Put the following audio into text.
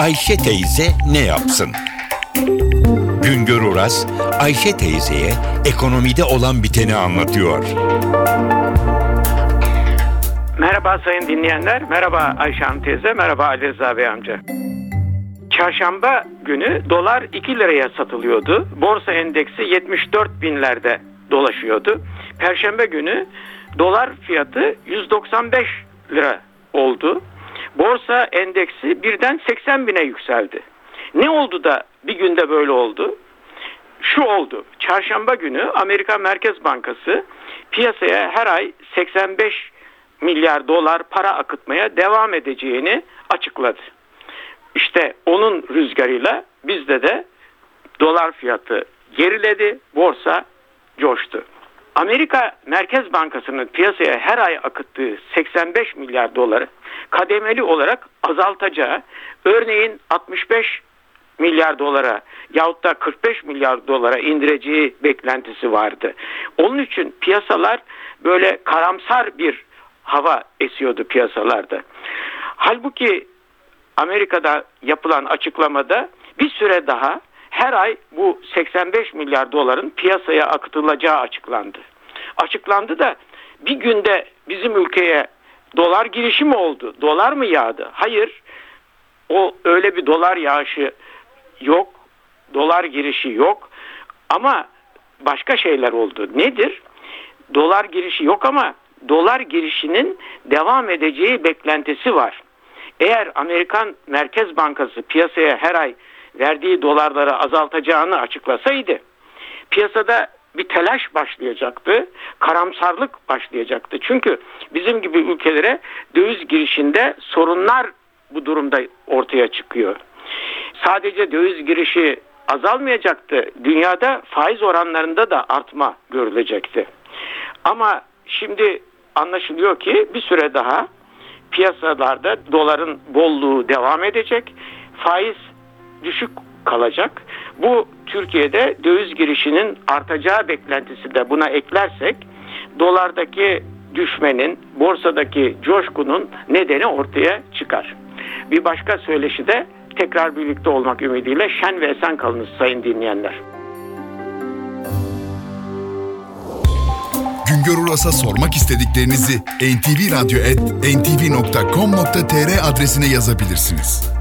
Ayşe teyze ne yapsın? Güngör Oras, Ayşe teyzeye ekonomide olan biteni anlatıyor. Merhaba sayın dinleyenler, merhaba Ayşe Hanım teyze, merhaba Ali Rıza Bey amca. Çarşamba günü dolar 2 liraya satılıyordu. Borsa endeksi 74 binlerde dolaşıyordu. Perşembe günü dolar fiyatı 195 lira oldu. Borsa endeksi birden 80 bine yükseldi. Ne oldu da bir günde böyle oldu? Şu oldu. Çarşamba günü Amerika Merkez Bankası piyasaya her ay 85 milyar dolar para akıtmaya devam edeceğini açıkladı. İşte onun rüzgarıyla bizde de dolar fiyatı geriledi, borsa coştu. Amerika Merkez Bankası'nın piyasaya her ay akıttığı 85 milyar doları kademeli olarak azaltacağı, örneğin 65 milyar dolara yahut da 45 milyar dolara indireceği beklentisi vardı. Onun için piyasalar böyle karamsar bir hava esiyordu piyasalarda. Halbuki Amerika'da yapılan açıklamada bir süre daha her ay bu 85 milyar doların piyasaya akıtılacağı açıklandı. Açıklandı da bir günde bizim ülkeye dolar girişi mi oldu? Dolar mı yağdı? Hayır. O öyle bir dolar yağışı yok. Dolar girişi yok. Ama başka şeyler oldu. Nedir? Dolar girişi yok ama dolar girişinin devam edeceği beklentisi var. Eğer Amerikan Merkez Bankası piyasaya her ay verdiği dolarları azaltacağını açıklasaydı piyasada bir telaş başlayacaktı, karamsarlık başlayacaktı. Çünkü bizim gibi ülkelere döviz girişinde sorunlar bu durumda ortaya çıkıyor. Sadece döviz girişi azalmayacaktı. Dünyada faiz oranlarında da artma görülecekti. Ama şimdi anlaşılıyor ki bir süre daha piyasalarda doların bolluğu devam edecek. Faiz düşük kalacak. Bu Türkiye'de döviz girişinin artacağı beklentisi de buna eklersek dolardaki düşmenin, borsadaki coşkunun nedeni ortaya çıkar. Bir başka söyleşi de tekrar birlikte olmak ümidiyle şen ve esen kalınız sayın dinleyenler. Güngör Uras'a sormak istediklerinizi ntvradio.com.tr adresine yazabilirsiniz.